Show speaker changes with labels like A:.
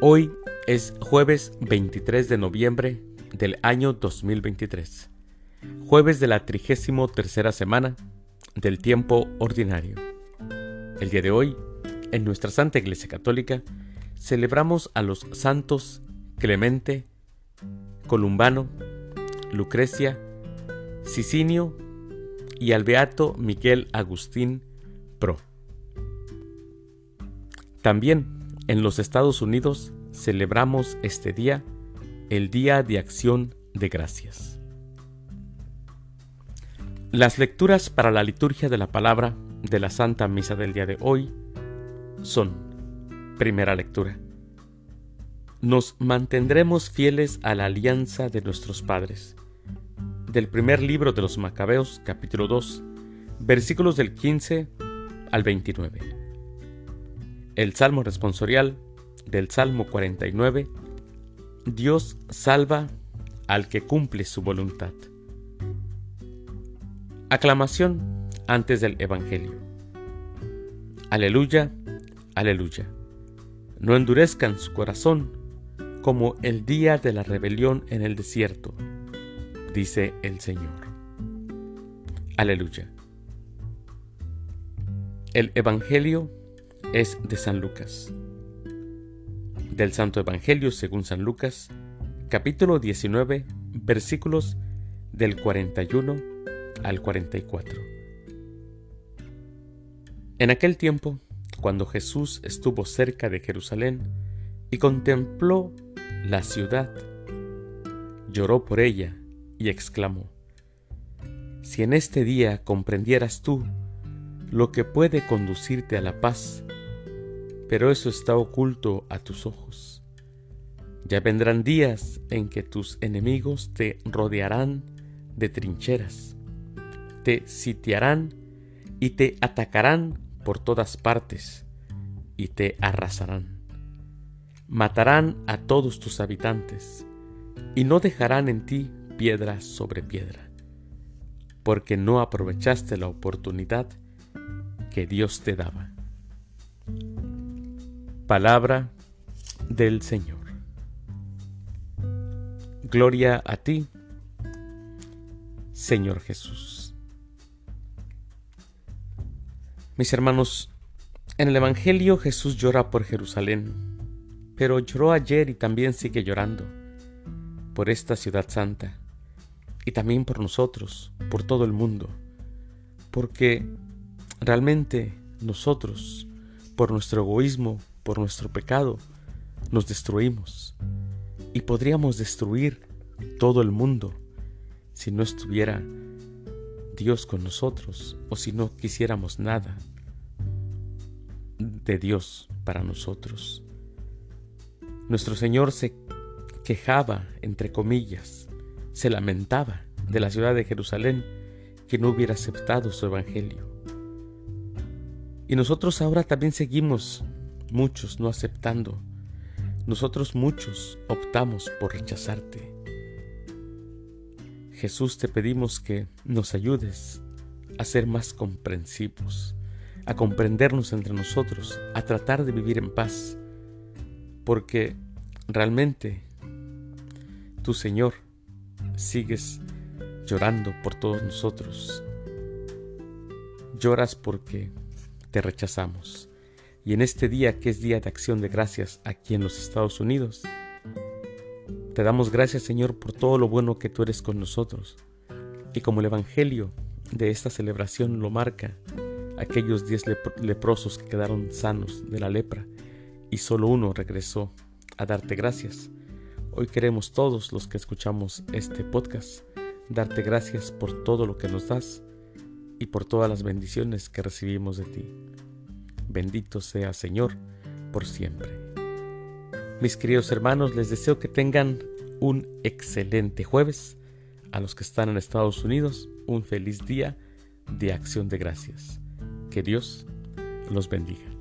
A: Hoy es jueves 23 de noviembre del año 2023, jueves de la trigésimo tercera semana del tiempo ordinario. El día de hoy, en nuestra Santa Iglesia Católica, celebramos a los santos Clemente, Columbano, Lucrecia, Sicinio y al beato Miguel Agustín Pro. También en los Estados Unidos celebramos este día el Día de Acción de Gracias. Las lecturas para la liturgia de la palabra de la Santa Misa del día de hoy son, primera lectura, nos mantendremos fieles a la alianza de nuestros padres. Del primer libro de los Macabeos, capítulo 2, versículos del 15 al 29. El Salmo responsorial del Salmo 49. Dios salva al que cumple su voluntad. Aclamación antes del Evangelio. Aleluya, aleluya. No endurezcan su corazón como el día de la rebelión en el desierto, dice el Señor. Aleluya. El Evangelio es de San Lucas. Del Santo Evangelio según San Lucas, capítulo 19, versículos del 41 al 44. En aquel tiempo, cuando Jesús estuvo cerca de Jerusalén y contempló la ciudad, lloró por ella y exclamó, Si en este día comprendieras tú lo que puede conducirte a la paz, pero eso está oculto a tus ojos. Ya vendrán días en que tus enemigos te rodearán de trincheras, te sitiarán y te atacarán por todas partes y te arrasarán. Matarán a todos tus habitantes y no dejarán en ti piedra sobre piedra, porque no aprovechaste la oportunidad que Dios te daba. Palabra del Señor. Gloria a ti, Señor Jesús. Mis hermanos, en el Evangelio Jesús llora por Jerusalén, pero lloró ayer y también sigue llorando por esta ciudad santa y también por nosotros, por todo el mundo, porque realmente nosotros, por nuestro egoísmo, por nuestro pecado, nos destruimos. Y podríamos destruir todo el mundo si no estuviera Dios con nosotros o si no quisiéramos nada de Dios para nosotros. Nuestro Señor se quejaba, entre comillas, se lamentaba de la ciudad de Jerusalén que no hubiera aceptado su evangelio. Y nosotros ahora también seguimos muchos no aceptando. Nosotros muchos optamos por rechazarte. Jesús te pedimos que nos ayudes a ser más comprensivos, a comprendernos entre nosotros, a tratar de vivir en paz, porque realmente tu Señor sigues llorando por todos nosotros. Lloras porque te rechazamos y en este día que es día de acción de gracias aquí en los Estados Unidos, te damos gracias Señor por todo lo bueno que tú eres con nosotros. Y como el Evangelio de esta celebración lo marca, aquellos diez leprosos que quedaron sanos de la lepra y solo uno regresó a darte gracias. Hoy queremos todos los que escuchamos este podcast darte gracias por todo lo que nos das y por todas las bendiciones que recibimos de ti. Bendito sea Señor por siempre. Mis queridos hermanos, les deseo que tengan un excelente jueves. A los que están en Estados Unidos, un feliz día de acción de gracias. Que Dios los bendiga.